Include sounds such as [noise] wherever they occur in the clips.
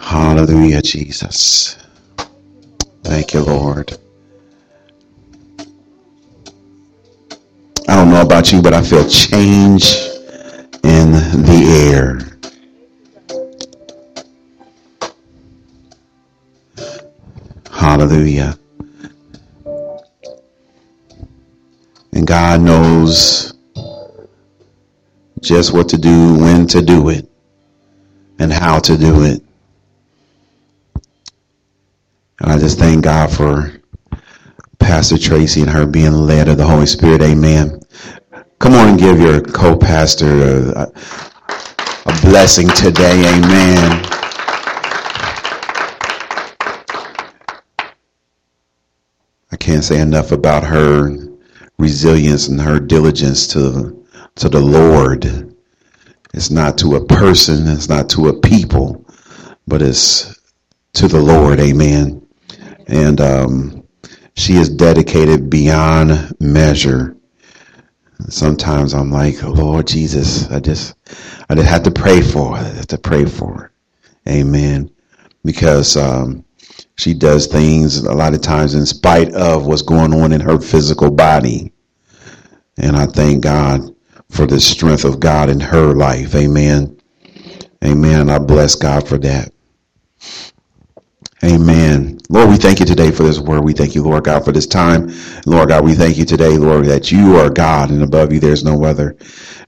Hallelujah, Jesus. Thank you, Lord. I don't know about you, but I feel change in the air. Hallelujah. And God knows just what to do, when to do it, and how to do it. And I just thank God for Pastor Tracy and her being led of the Holy Spirit. Amen. Come on and give your co-pastor a, a blessing today. Amen. I can't say enough about her resilience and her diligence to to the Lord. It's not to a person, it's not to a people, but it's to the Lord. Amen. And um, she is dedicated beyond measure. Sometimes I'm like, Lord Jesus, I just, I just have to pray for her. I have to pray for her. Amen. Because um, she does things a lot of times in spite of what's going on in her physical body. And I thank God for the strength of God in her life. Amen. Amen. I bless God for that. Amen. Lord, we thank you today for this word. We thank you, Lord God, for this time. Lord God, we thank you today, Lord, that you are God and above you there's no other.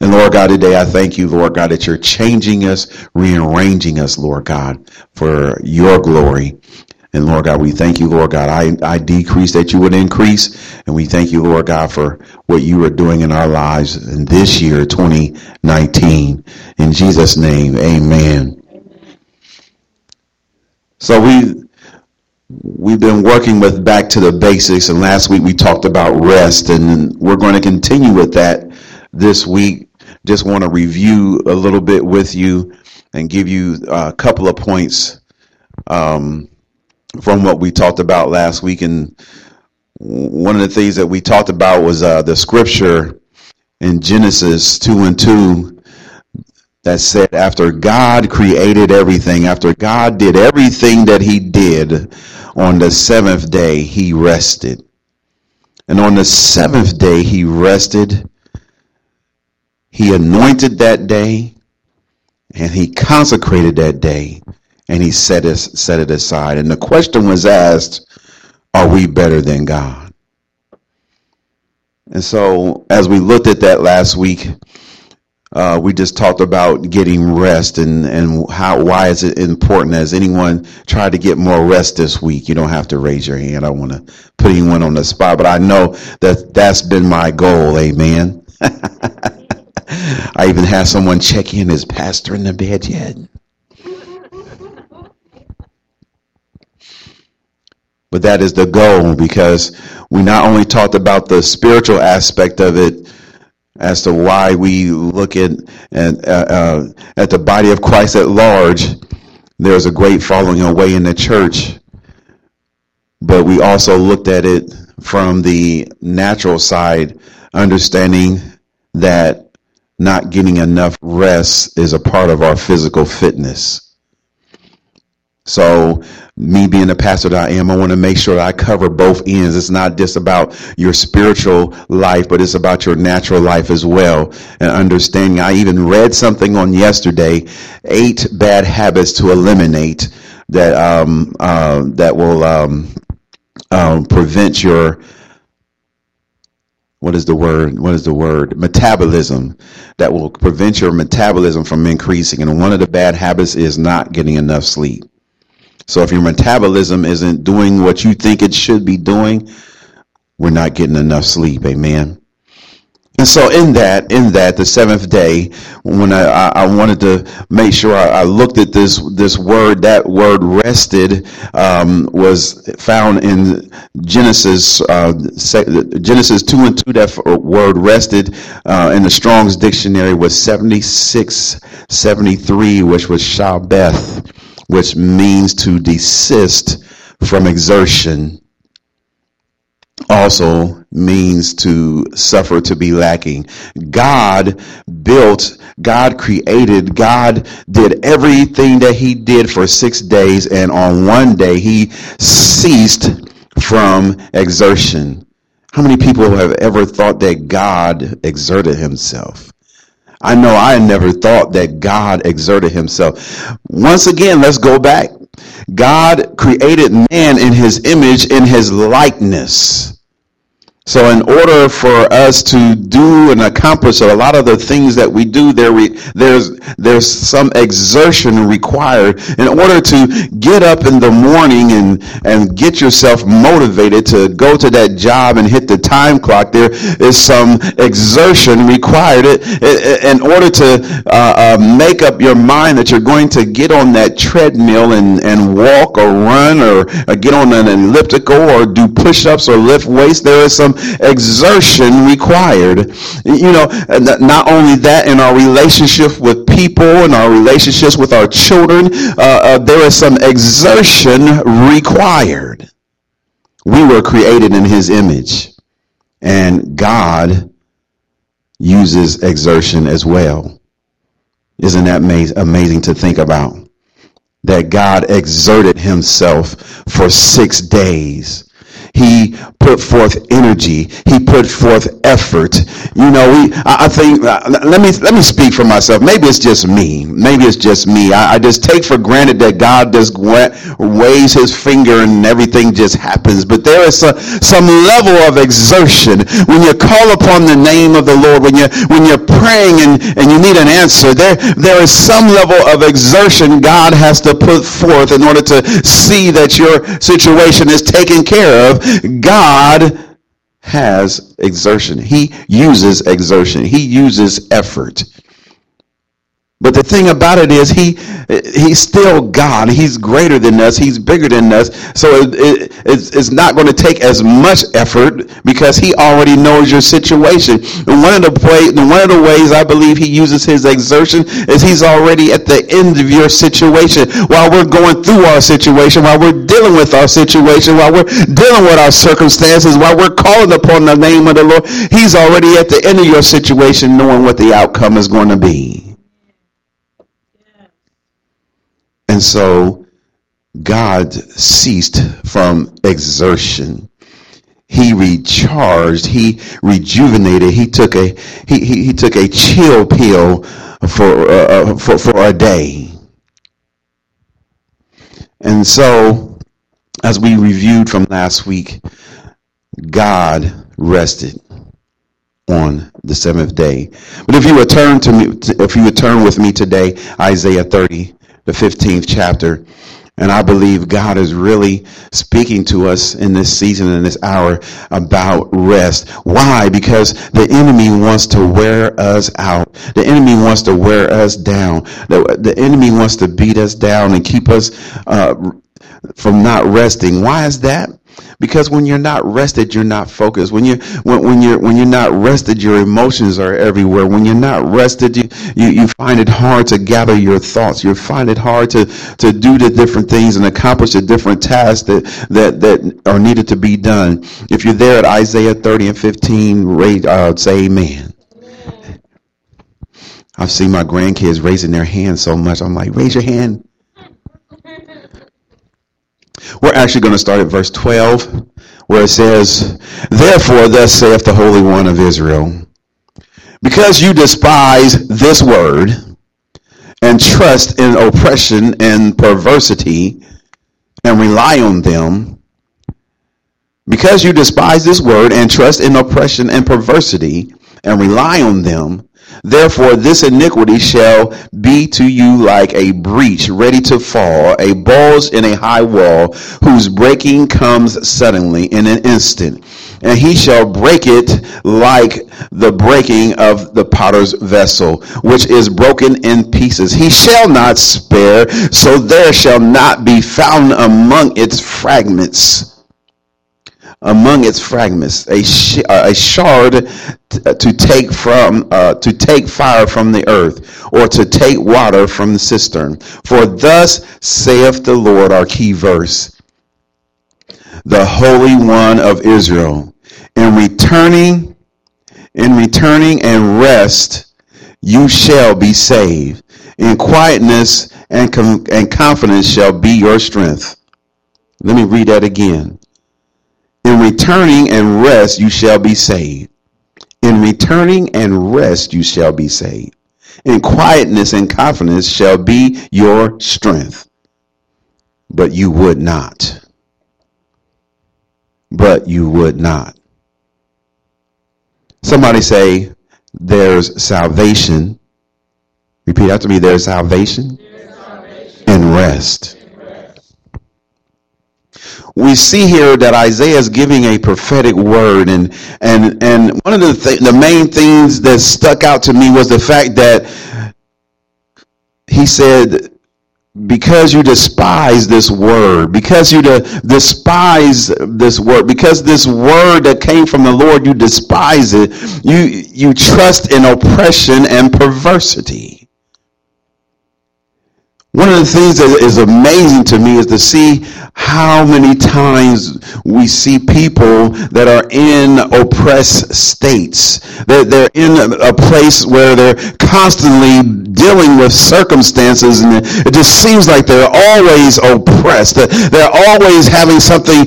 And Lord God, today I thank you, Lord God, that you're changing us, rearranging us, Lord God, for your glory. And Lord God, we thank you, Lord God. I, I decrease that you would increase. And we thank you, Lord God, for what you are doing in our lives in this year, 2019. In Jesus' name, amen. So we we've been working with back to the basics, and last week we talked about rest, and we're going to continue with that this week. Just want to review a little bit with you and give you a couple of points um, from what we talked about last week. And one of the things that we talked about was uh, the scripture in Genesis 2 and 2 that said after God created everything, after God did everything that he did, on the seventh day he rested. And on the seventh day he rested. He anointed that day and he consecrated that day and he set it, set it aside. And the question was asked, are we better than God? And so as we looked at that last week, uh, we just talked about getting rest and, and how why is it important? Has anyone tried to get more rest this week? You don't have to raise your hand. I want to put anyone on the spot, but I know that that's been my goal. Amen. [laughs] I even had someone check in. Is pastor in the bed yet? But that is the goal because we not only talked about the spiritual aspect of it as to why we look at at, uh, uh, at the body of Christ at large. There's a great following away in the church, but we also looked at it from the natural side, understanding that not getting enough rest is a part of our physical fitness. So, me being the pastor that I am, I want to make sure I cover both ends. It's not just about your spiritual life, but it's about your natural life as well. And understanding, I even read something on yesterday, eight bad habits to eliminate that um, uh, that will um, um, prevent your what is the word? What is the word? Metabolism that will prevent your metabolism from increasing. And one of the bad habits is not getting enough sleep. So if your metabolism isn't doing what you think it should be doing, we're not getting enough sleep. Amen. And so in that, in that, the seventh day, when I, I wanted to make sure I, I, looked at this, this word, that word rested, um, was found in Genesis, uh, Genesis 2 and 2, that word rested, uh, in the Strong's dictionary was 76, 73, which was Shabbath which means to desist from exertion also means to suffer to be lacking. God built, God created, God did everything that he did for six days and on one day he ceased from exertion. How many people have ever thought that God exerted himself? I know I never thought that God exerted himself. Once again, let's go back. God created man in his image, in his likeness. So, in order for us to do and accomplish a lot of the things that we do, there we, there's there's some exertion required in order to get up in the morning and and get yourself motivated to go to that job and hit the time clock. There is some exertion required in order to uh, uh, make up your mind that you're going to get on that treadmill and and walk or run or, or get on an elliptical or do push-ups or lift weights. There is some exertion required. You know, not only that, in our relationship with people and our relationships with our children, uh, uh, there is some exertion required. We were created in his image, and God uses exertion as well. Isn't that amazing to think about? That God exerted himself for six days he put forth energy. He put forth effort. You know, we. I, I think. Uh, let me let me speak for myself. Maybe it's just me. Maybe it's just me. I, I just take for granted that God just waves His finger and everything just happens. But there is a, some level of exertion when you call upon the name of the Lord. When you when you're praying and and you need an answer. There there is some level of exertion God has to put forth in order to see that your situation is taken care of God has exertion. He uses exertion. He uses effort. But the thing about it is, he he's still God. He's greater than us. He's bigger than us. So it, it, it's, it's not going to take as much effort because he already knows your situation. And one of the way, one of the ways I believe he uses his exertion is he's already at the end of your situation while we're going through our situation, while we're dealing with our situation, while we're dealing with our circumstances, while we're calling upon the name of the Lord. He's already at the end of your situation, knowing what the outcome is going to be. And so God ceased from exertion. He recharged, he rejuvenated, he took a he, he, he took a chill pill for, uh, uh, for for a day. And so as we reviewed from last week, God rested on the seventh day. But if you would turn to me, if you would turn with me today, Isaiah 30, the 15th chapter. And I believe God is really speaking to us in this season, in this hour, about rest. Why? Because the enemy wants to wear us out. The enemy wants to wear us down. The, the enemy wants to beat us down and keep us uh, from not resting. Why is that? Because when you're not rested you're not focused. When you when, when you're when you're not rested your emotions are everywhere. When you're not rested you, you you find it hard to gather your thoughts. You find it hard to to do the different things and accomplish the different tasks that that that are needed to be done. If you're there at isaiah 30 and 15 rate uh, say amen. I've seen my grandkids raising their hands so much. I'm like, raise your hand. We're actually going to start at verse 12, where it says, Therefore, thus saith the Holy One of Israel, because you despise this word and trust in oppression and perversity and rely on them, because you despise this word and trust in oppression and perversity and rely on them, Therefore, this iniquity shall be to you like a breach ready to fall, a bulge in a high wall, whose breaking comes suddenly in an instant. And he shall break it like the breaking of the potter's vessel, which is broken in pieces. He shall not spare, so there shall not be found among its fragments among its fragments, a, sh- a shard t- uh, to take from uh, to take fire from the earth, or to take water from the cistern. For thus saith the Lord, our key verse, the Holy One of Israel. In returning, in returning and rest, you shall be saved. In quietness and, com- and confidence shall be your strength. Let me read that again. In returning and rest, you shall be saved. In returning and rest, you shall be saved. In quietness and confidence shall be your strength. But you would not. But you would not. Somebody say, there's salvation. Repeat after me, there's salvation, there's salvation. and rest we see here that Isaiah is giving a prophetic word, and and and one of the th- the main things that stuck out to me was the fact that he said, "Because you despise this word, because you de- despise this word, because this word that came from the Lord, you despise it. You you trust in oppression and perversity." One of the things that is amazing to me is to see how many times we see people that are in oppressed states. They're, they're in a place where they're constantly dealing with circumstances and it just seems like they're always oppressed. They're always having something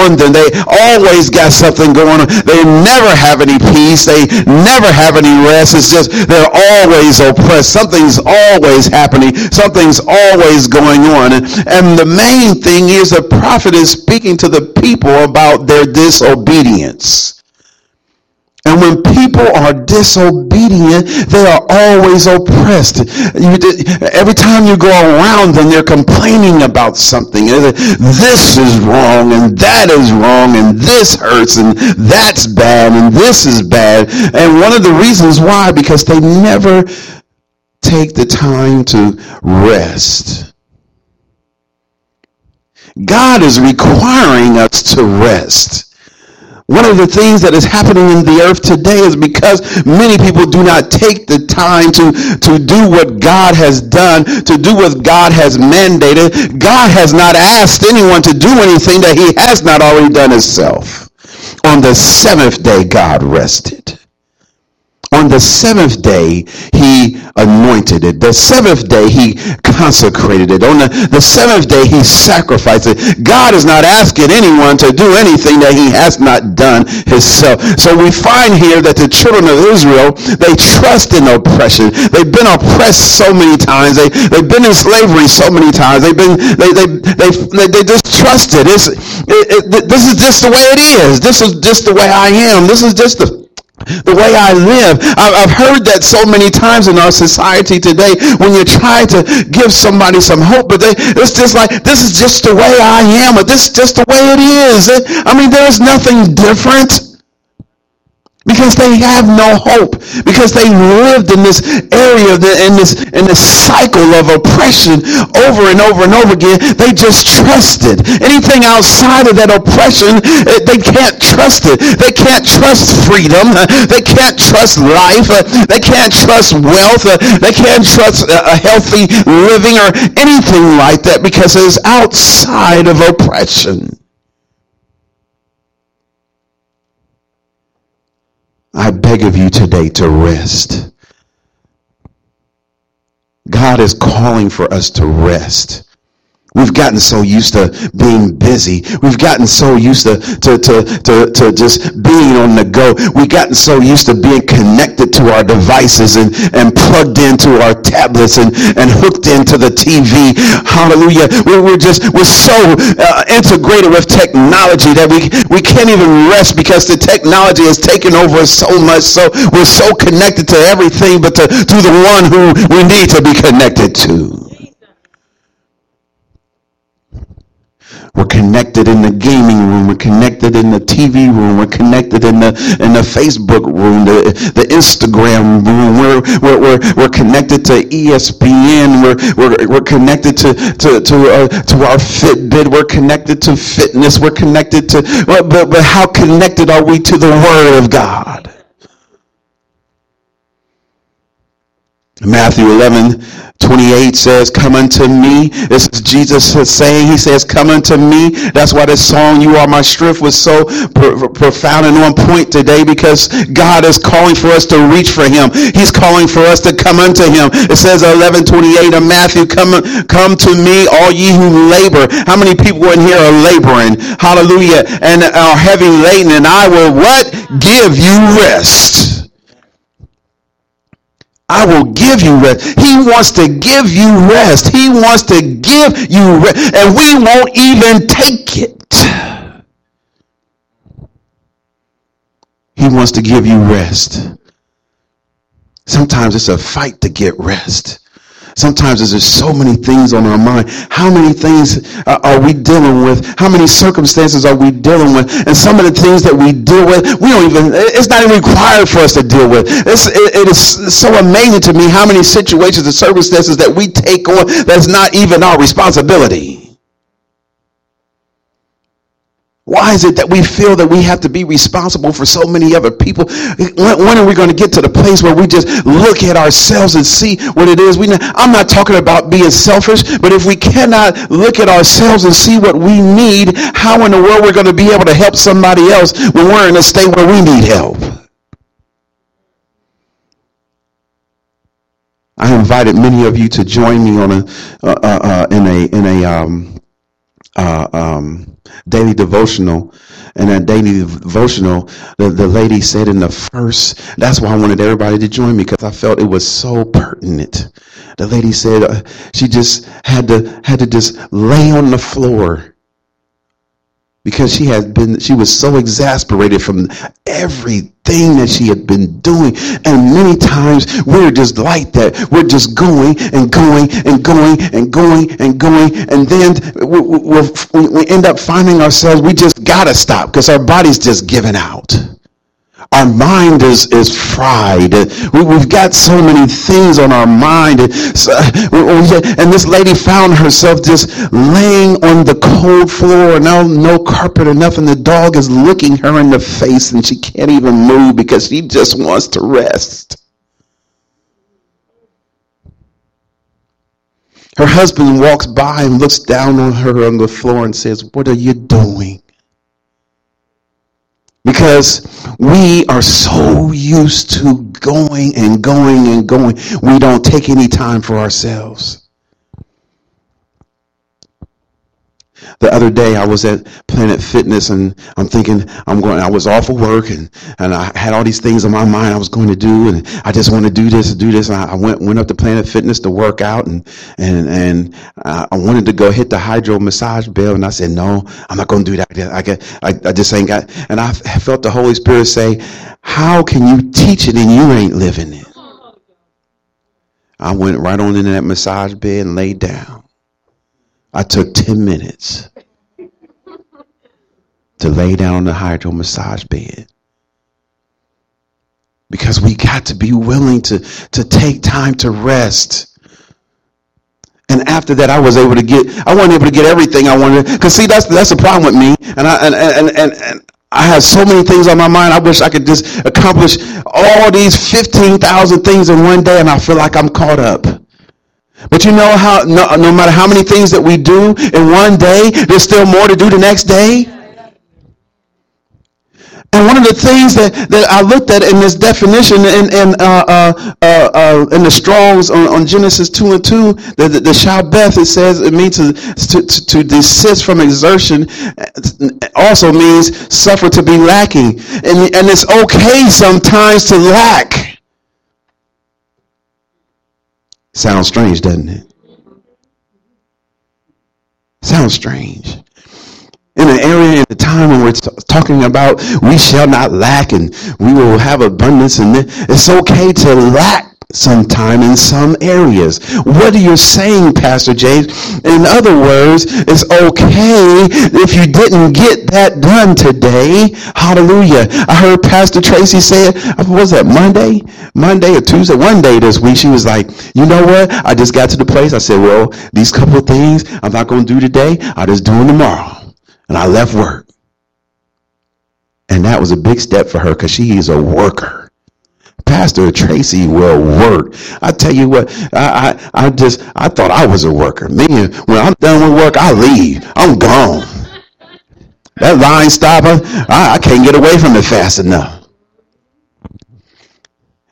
on them. They always got something going on. They never have any peace. They never have any rest. It's just they're always oppressed. Something's always happening. Something's always going on. And the main thing is the prophet is speaking to the people about their disobedience. And when people are disobedient, they are always oppressed. Every time you go around them, they're complaining about something. This is wrong, and that is wrong, and this hurts, and that's bad, and this is bad. And one of the reasons why, because they never take the time to rest. God is requiring us to rest. One of the things that is happening in the earth today is because many people do not take the time to, to do what God has done, to do what God has mandated. God has not asked anyone to do anything that he has not already done himself. On the seventh day, God rested. On the seventh day, he anointed it. The seventh day, he consecrated it. On the, the seventh day, he sacrificed it. God is not asking anyone to do anything that he has not done himself. So we find here that the children of Israel, they trust in oppression. They've been oppressed so many times. They, they've been in slavery so many times. They've been, they, they, they, they, they just trusted. It's, it, it, this is just the way it is. This is just the way I am. This is just the the way I live. I've heard that so many times in our society today when you try to give somebody some hope, but they, it's just like, this is just the way I am, or this is just the way it is. I mean, there's nothing different because they have no hope. Because they lived in this area in this in this cycle of oppression over and over and over again. They just trusted. Anything outside of that oppression eh, they can't trust it. They can't trust freedom. They can't trust life. They can't trust wealth. They can't trust a healthy living or anything like that because it's outside of oppression I beg of you today to rest. God is calling for us to rest. We've gotten so used to being busy. We've gotten so used to, to, to, to, to just being on the go. We've gotten so used to being connected to our devices and, and plugged into our tablets and, and hooked into the TV. Hallelujah. We're, we're just, we're so uh, integrated with technology that we, we can't even rest because the technology has taken over so much. So we're so connected to everything but to, to the one who we need to be connected to. We're connected in the gaming room. We're connected in the TV room. We're connected in the in the Facebook room, the, the Instagram room. We're, we're, we're, we're connected to ESPN. We're, we're, we're connected to, to, to, uh, to our Fitbit. We're connected to fitness. We're connected to, but, but, but how connected are we to the Word of God? Matthew 11, 28 says, Come unto me. This is Jesus saying, He says, Come unto me. That's why this song, You Are My Strength, was so profound and on point today because God is calling for us to reach for Him. He's calling for us to come unto Him. It says 11, 28 of Matthew, Come, come to me, all ye who labor. How many people in here are laboring? Hallelujah. And are heavy laden, and I will what? Give you rest. I will give you rest. He wants to give you rest. He wants to give you rest. And we won't even take it. He wants to give you rest. Sometimes it's a fight to get rest. Sometimes there's so many things on our mind. How many things uh, are we dealing with? How many circumstances are we dealing with? And some of the things that we deal with, we don't even, it's not even required for us to deal with. It's, it, it is so amazing to me how many situations and circumstances that we take on that's not even our responsibility. Why is it that we feel that we have to be responsible for so many other people? When, are we going to get to the place where we just look at ourselves and see what it is? We, I'm not talking about being selfish, but if we cannot look at ourselves and see what we need, how in the world are we're going to be able to help somebody else when we're in a state where we need help? I invited many of you to join me on a uh, uh, uh in a in a um, uh, um, daily devotional. And that daily devotional, the, the lady said in the first, that's why I wanted everybody to join me because I felt it was so pertinent. The lady said uh, she just had to had to just lay on the floor because she had been she was so exasperated from everything that she had been doing. And many times we're just like that. We're just going and going and going and going and going. And then we, we, we end up finding ourselves we just gotta stop because our body's just giving out our mind is, is fried. We, have got so many things on our mind. So, uh, and this lady found herself just laying on the cold floor. Now no carpet or nothing. The dog is looking her in the face and she can't even move because she just wants to rest. Her husband walks by and looks down on her on the floor and says, What are you doing? Because we are so used to going and going and going, we don't take any time for ourselves. The other day I was at Planet Fitness and I'm thinking I'm going, I was off of work and, and I had all these things in my mind I was going to do and I just want to do this and do this. And I went, went up to Planet Fitness to work out and, and, and I wanted to go hit the hydro massage bell and I said, no, I'm not going to do that. I, get, I, I just ain't got, and I felt the Holy Spirit say, how can you teach it and you ain't living it? I went right on into that massage bed and laid down. I took 10 minutes to lay down on the hydro massage bed. Because we got to be willing to, to take time to rest. And after that, I was able to get, I wasn't able to get everything I wanted. Because see, that's, that's the problem with me. And I, and, and, and, and I have so many things on my mind. I wish I could just accomplish all these 15,000 things in one day and I feel like I'm caught up. But you know how, no, no matter how many things that we do in one day, there's still more to do the next day. And one of the things that, that I looked at in this definition in, in, uh, uh, uh, uh in the Strongs on, on, Genesis 2 and 2, the, the, the Shabbat, it says it means to, to, to desist from exertion, also means suffer to be lacking. And, and it's okay sometimes to lack. Sounds strange, doesn't it? Sounds strange. In an area in the time when we're t- talking about we shall not lack and we will have abundance, and it's okay to lack sometime in some areas. What are you saying, Pastor James? In other words, it's okay if you didn't get that done today. Hallelujah. I heard Pastor Tracy say it, what was that, Monday? Monday or Tuesday? One day this week, she was like, you know what? I just got to the place. I said, well, these couple things I'm not going to do today. I'll just do them tomorrow. And I left work. And that was a big step for her because she is a worker Pastor Tracy will work. I tell you what, I, I, I just, I thought I was a worker. Man, when I'm done with work, I leave. I'm gone. That line stopper, I, I can't get away from it fast enough.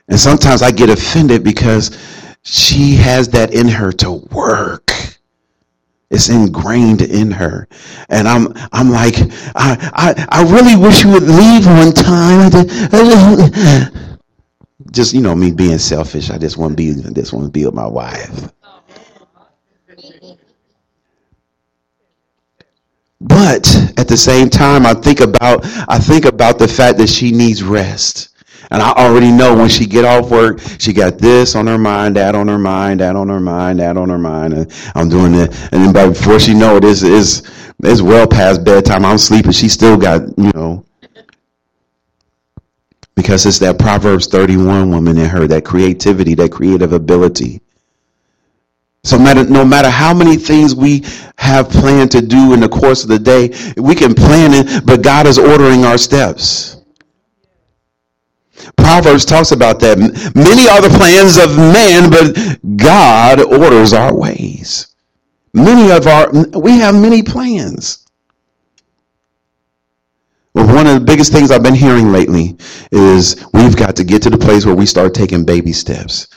And sometimes I get offended because she has that in her to work. It's ingrained in her. And I'm I'm like, I I, I really wish you would leave one time. Just you know, me being selfish. I just want to be I just to be with my wife. But at the same time, I think about I think about the fact that she needs rest. And I already know when she get off work, she got this on her mind, that on her mind, that on her mind, that on her mind. And I'm doing it. And then before she know it, it's, it's, it's well past bedtime. I'm sleeping. She still got, you know, because it's that Proverbs 31 woman in her, that creativity, that creative ability. So matter, no matter how many things we have planned to do in the course of the day, we can plan it, but God is ordering our steps. Proverbs talks about that. Many are the plans of man, but God orders our ways. Many of our, we have many plans. One of the biggest things I've been hearing lately is we've got to get to the place where we start taking baby steps.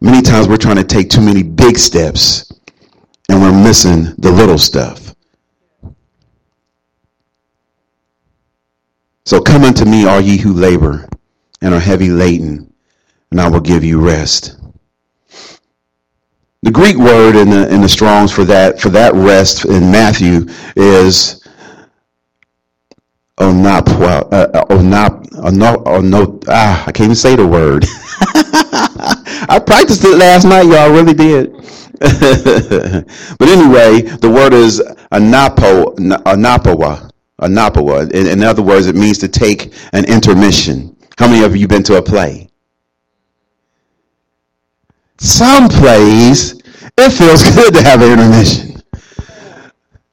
Many times we're trying to take too many big steps and we're missing the little stuff. So come unto me, all ye who labor and are heavy laden, and I will give you rest. The Greek word in the in the Strong's for that for that rest in Matthew is onapwa, uh, onap, onop, onop, ah, I can't even say the word. [laughs] I practiced it last night, y'all really did. [laughs] but anyway, the word is anapo, anapawa, anapawa. In, in other words, it means to take an intermission. How many of you been to a play? Some plays, it feels [laughs] good to have an intermission.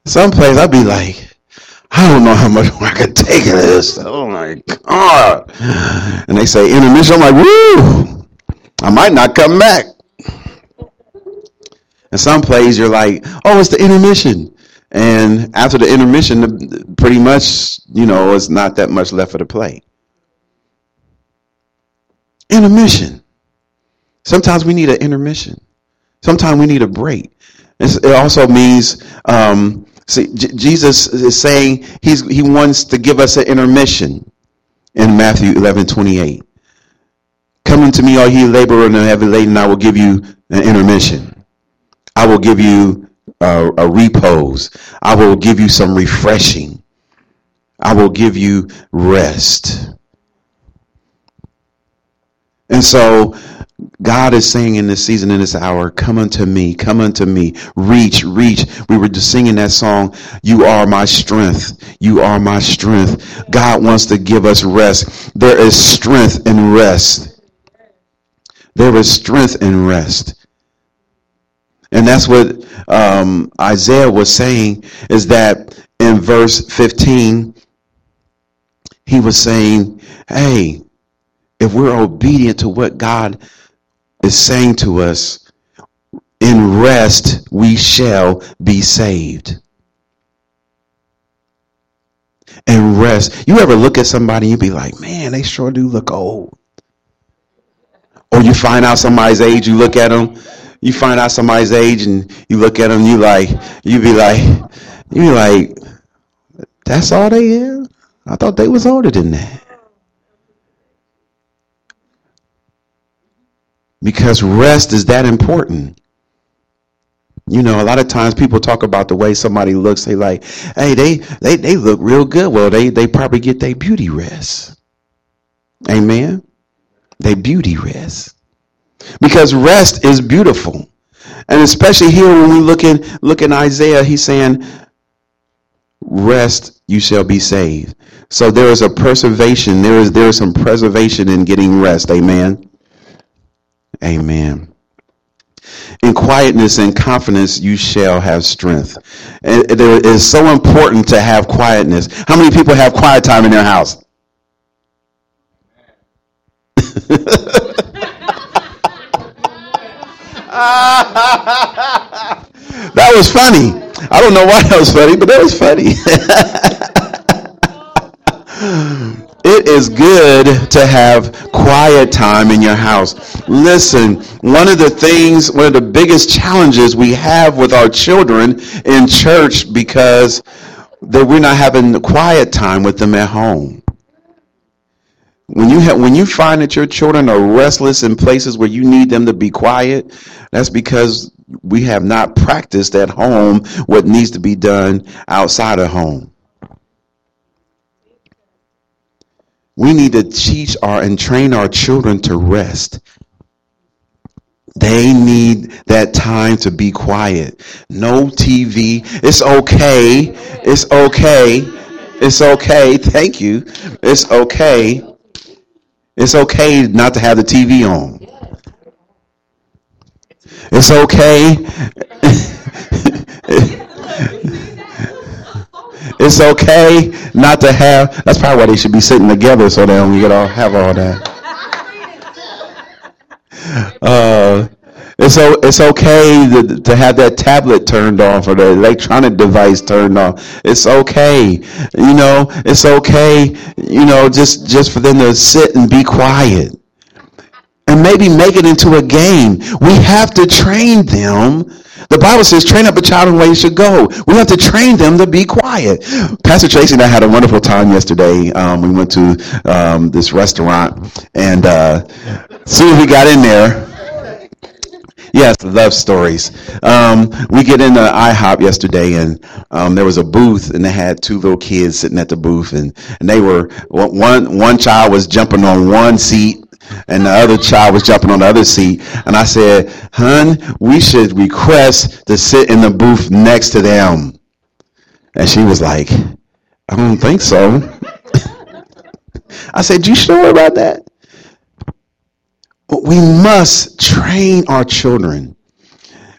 Some plays, I'd be like, I don't know how much more I can take of this. Oh my God. And they say intermission. I'm like, woo, I might not come back. And some plays, you're like, oh, it's the intermission. And after the intermission, pretty much, you know, it's not that much left for the play intermission. Sometimes we need an intermission. Sometimes we need a break. It's, it also means, um, see, J- Jesus is saying he's, he wants to give us an intermission in Matthew 11 28. Come unto me, all ye labor and heavy laden, I will give you an intermission. I will give you a, a repose. I will give you some refreshing. I will give you rest. And so God is saying in this season, in this hour, come unto me, come unto me, reach, reach. We were just singing that song, You Are My Strength. You are my strength. God wants to give us rest. There is strength in rest. There is strength in rest. And that's what um, Isaiah was saying is that in verse 15, he was saying, Hey, if we're obedient to what God is saying to us, in rest we shall be saved. And rest. You ever look at somebody and you be like, man, they sure do look old. Or you find out somebody's age, you look at them, you find out somebody's age and you look at them, you like, you be like, you be like, that's all they is? I thought they was older than that. Because rest is that important. You know, a lot of times people talk about the way somebody looks. They like, hey, they they they look real good. Well, they they probably get their beauty rest. Amen. They beauty rest because rest is beautiful, and especially here when we look in look in Isaiah, he's saying, "Rest, you shall be saved." So there is a preservation. There is there is some preservation in getting rest. Amen. Amen. In quietness and confidence, you shall have strength. It is so important to have quietness. How many people have quiet time in their house? [laughs] that was funny. I don't know why that was funny, but that was funny. [laughs] it is good to have quiet time in your house. Listen, one of the things, one of the biggest challenges we have with our children in church because that we're not having quiet time with them at home. When you have, when you find that your children are restless in places where you need them to be quiet, that's because we have not practiced at home what needs to be done outside of home. We need to teach our and train our children to rest. They need that time to be quiet. No TV. It's okay. It's okay. It's okay. Thank you. It's okay. It's okay not to have the TV on. It's okay. It's okay not to have. That's probably why they should be sitting together so they don't get all have all that. Uh, it's it's okay to, to have that tablet turned off or the electronic device turned off. It's okay, you know. It's okay, you know, just just for them to sit and be quiet and maybe make it into a game. We have to train them. The Bible says, train up a child in the way he should go. We have to train them to be quiet. Pastor Tracy and I had a wonderful time yesterday. Um, we went to um, this restaurant, and uh, soon as we got in there, Yes, love stories. Um, we get into IHOP yesterday, and um, there was a booth, and they had two little kids sitting at the booth, and, and they were one one child was jumping on one seat, and the other child was jumping on the other seat. And I said, Hun, we should request to sit in the booth next to them. And she was like, I don't think so. [laughs] I said, You sure about that? We must train our children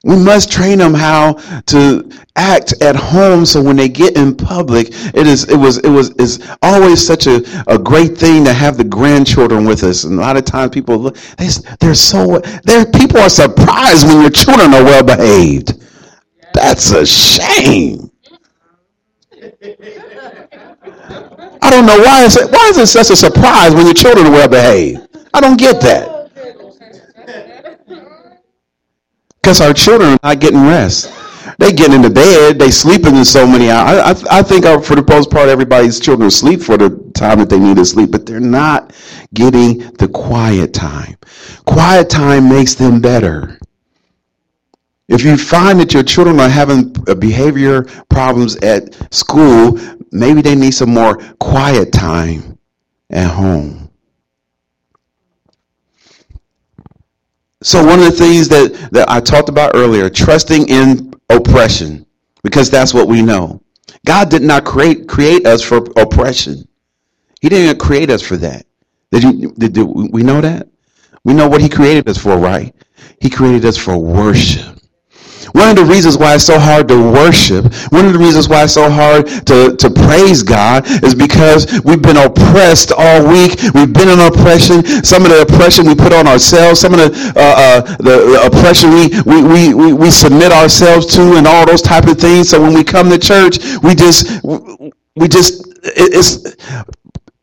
we must train them how to act at home so when they get in public, it is it was it was is always such a, a great thing to have the grandchildren with us. And a lot of times people look they, they're so they're people are surprised when your children are well behaved. That's a shame. I don't know why is it why is it such a surprise when your children are well behaved? I don't get that. Because our children are not getting rest. They get into bed, they sleeping in so many hours. I, I, I think uh, for the most part, everybody's children sleep for the time that they need to sleep, but they're not getting the quiet time. Quiet time makes them better. If you find that your children are having uh, behavior problems at school, maybe they need some more quiet time at home. So one of the things that, that I talked about earlier, trusting in oppression, because that's what we know. God did not create create us for oppression. He didn't create us for that. Did you did, did we know that? We know what he created us for, right? He created us for worship. One of the reasons why it's so hard to worship, one of the reasons why it's so hard to, to praise God is because we've been oppressed all week. We've been in oppression. Some of the oppression we put on ourselves, some of the, uh, uh, the, the, oppression we, we, we, we, we submit ourselves to and all those type of things. So when we come to church, we just, we just, it's,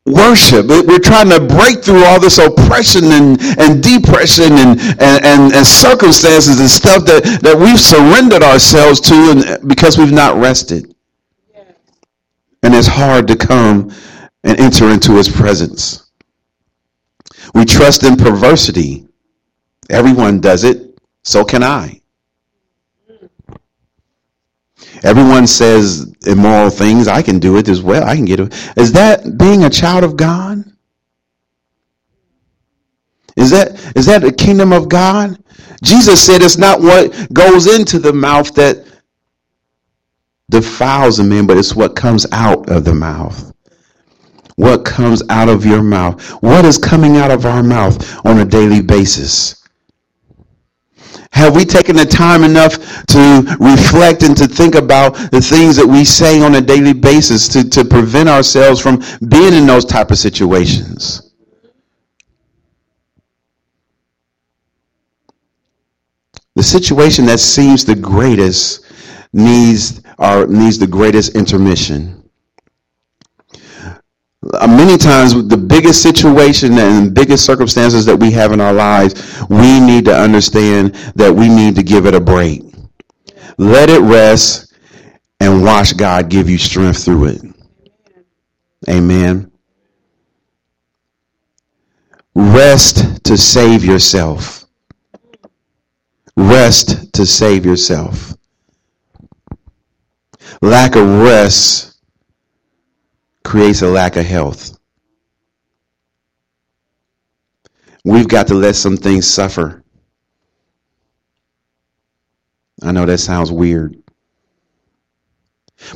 worship. We're trying to break through all this oppression and, and depression and, and, and, and, circumstances and stuff that, that we've surrendered ourselves to and, because we've not rested. And it's hard to come and enter into his presence. We trust in perversity. Everyone does it. So can I. Everyone says immoral things. I can do it as well. I can get it. Is that being a child of God? Is that is that the kingdom of God? Jesus said it's not what goes into the mouth that defiles a man, but it's what comes out of the mouth. What comes out of your mouth? What is coming out of our mouth on a daily basis? Have we taken the time enough to reflect and to think about the things that we say on a daily basis to, to prevent ourselves from being in those type of situations? The situation that seems the greatest needs our needs the greatest intermission. Uh, many times, the biggest situation and biggest circumstances that we have in our lives, we need to understand that we need to give it a break. Let it rest and watch God give you strength through it. Amen. Rest to save yourself. Rest to save yourself. Lack of rest creates a lack of health. We've got to let some things suffer. I know that sounds weird.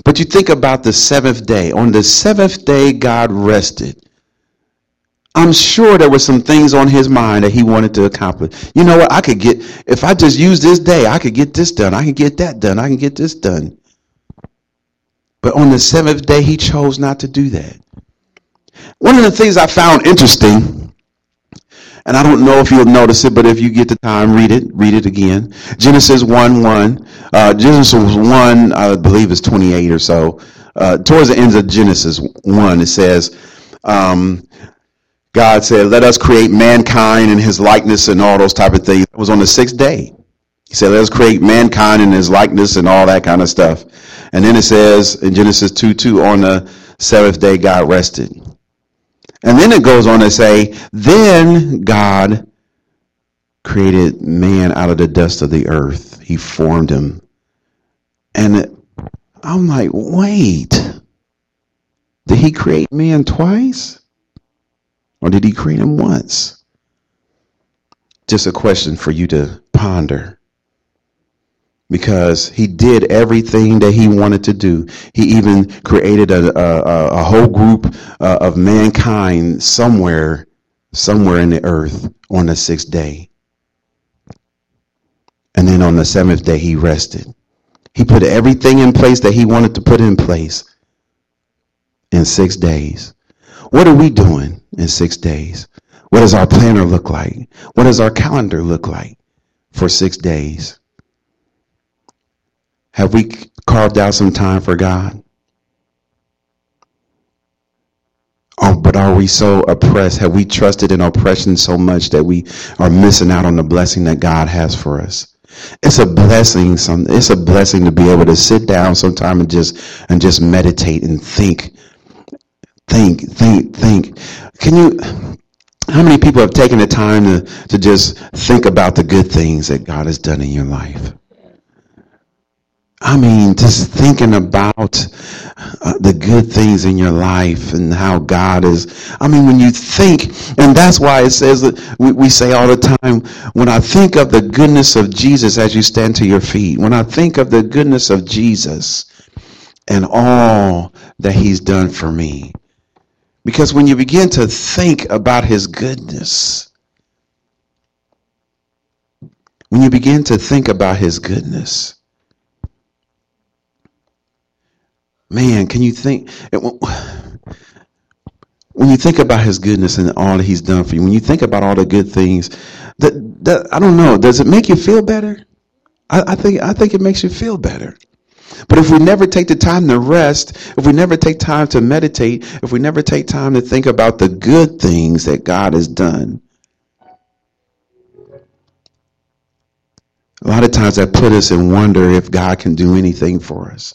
But you think about the seventh day. On the seventh day, God rested. I'm sure there were some things on his mind that he wanted to accomplish. You know what? I could get, if I just use this day, I could get this done. I can get that done. I can get this done. But on the seventh day, he chose not to do that. One of the things I found interesting, and I don't know if you'll notice it, but if you get the time, read it, read it again. Genesis 1 1. Uh, Genesis 1, I believe, is 28 or so. Uh, towards the end of Genesis 1, it says, um, God said, let us create mankind in his likeness and all those type of things. It was on the sixth day. He said, let us create mankind in his likeness and all that kind of stuff. And then it says in Genesis 2 2, on the seventh day, God rested. And then it goes on to say, then God created man out of the dust of the earth. He formed him. And I'm like, wait, did he create man twice? Or did he create him once? Just a question for you to ponder because he did everything that he wanted to do. He even created a, a, a whole group uh, of mankind somewhere, somewhere in the earth on the sixth day. And then on the seventh day, he rested. He put everything in place that he wanted to put in place in six days. What are we doing in six days? What does our planner look like? What does our calendar look like for six days? Have we carved out some time for God? Oh, but are we so oppressed? Have we trusted in oppression so much that we are missing out on the blessing that God has for us? It's a blessing. Some, it's a blessing to be able to sit down sometime and just and just meditate and think, think, think, think. Can you? How many people have taken the time to to just think about the good things that God has done in your life? I mean, just thinking about uh, the good things in your life and how God is. I mean, when you think, and that's why it says that we, we say all the time, when I think of the goodness of Jesus as you stand to your feet, when I think of the goodness of Jesus and all that he's done for me. Because when you begin to think about his goodness, when you begin to think about his goodness, man, can you think when you think about his goodness and all that he's done for you, when you think about all the good things, that, that I don't know, does it make you feel better? I, I think I think it makes you feel better. But if we never take the time to rest, if we never take time to meditate, if we never take time to think about the good things that God has done, a lot of times that put us in wonder if God can do anything for us.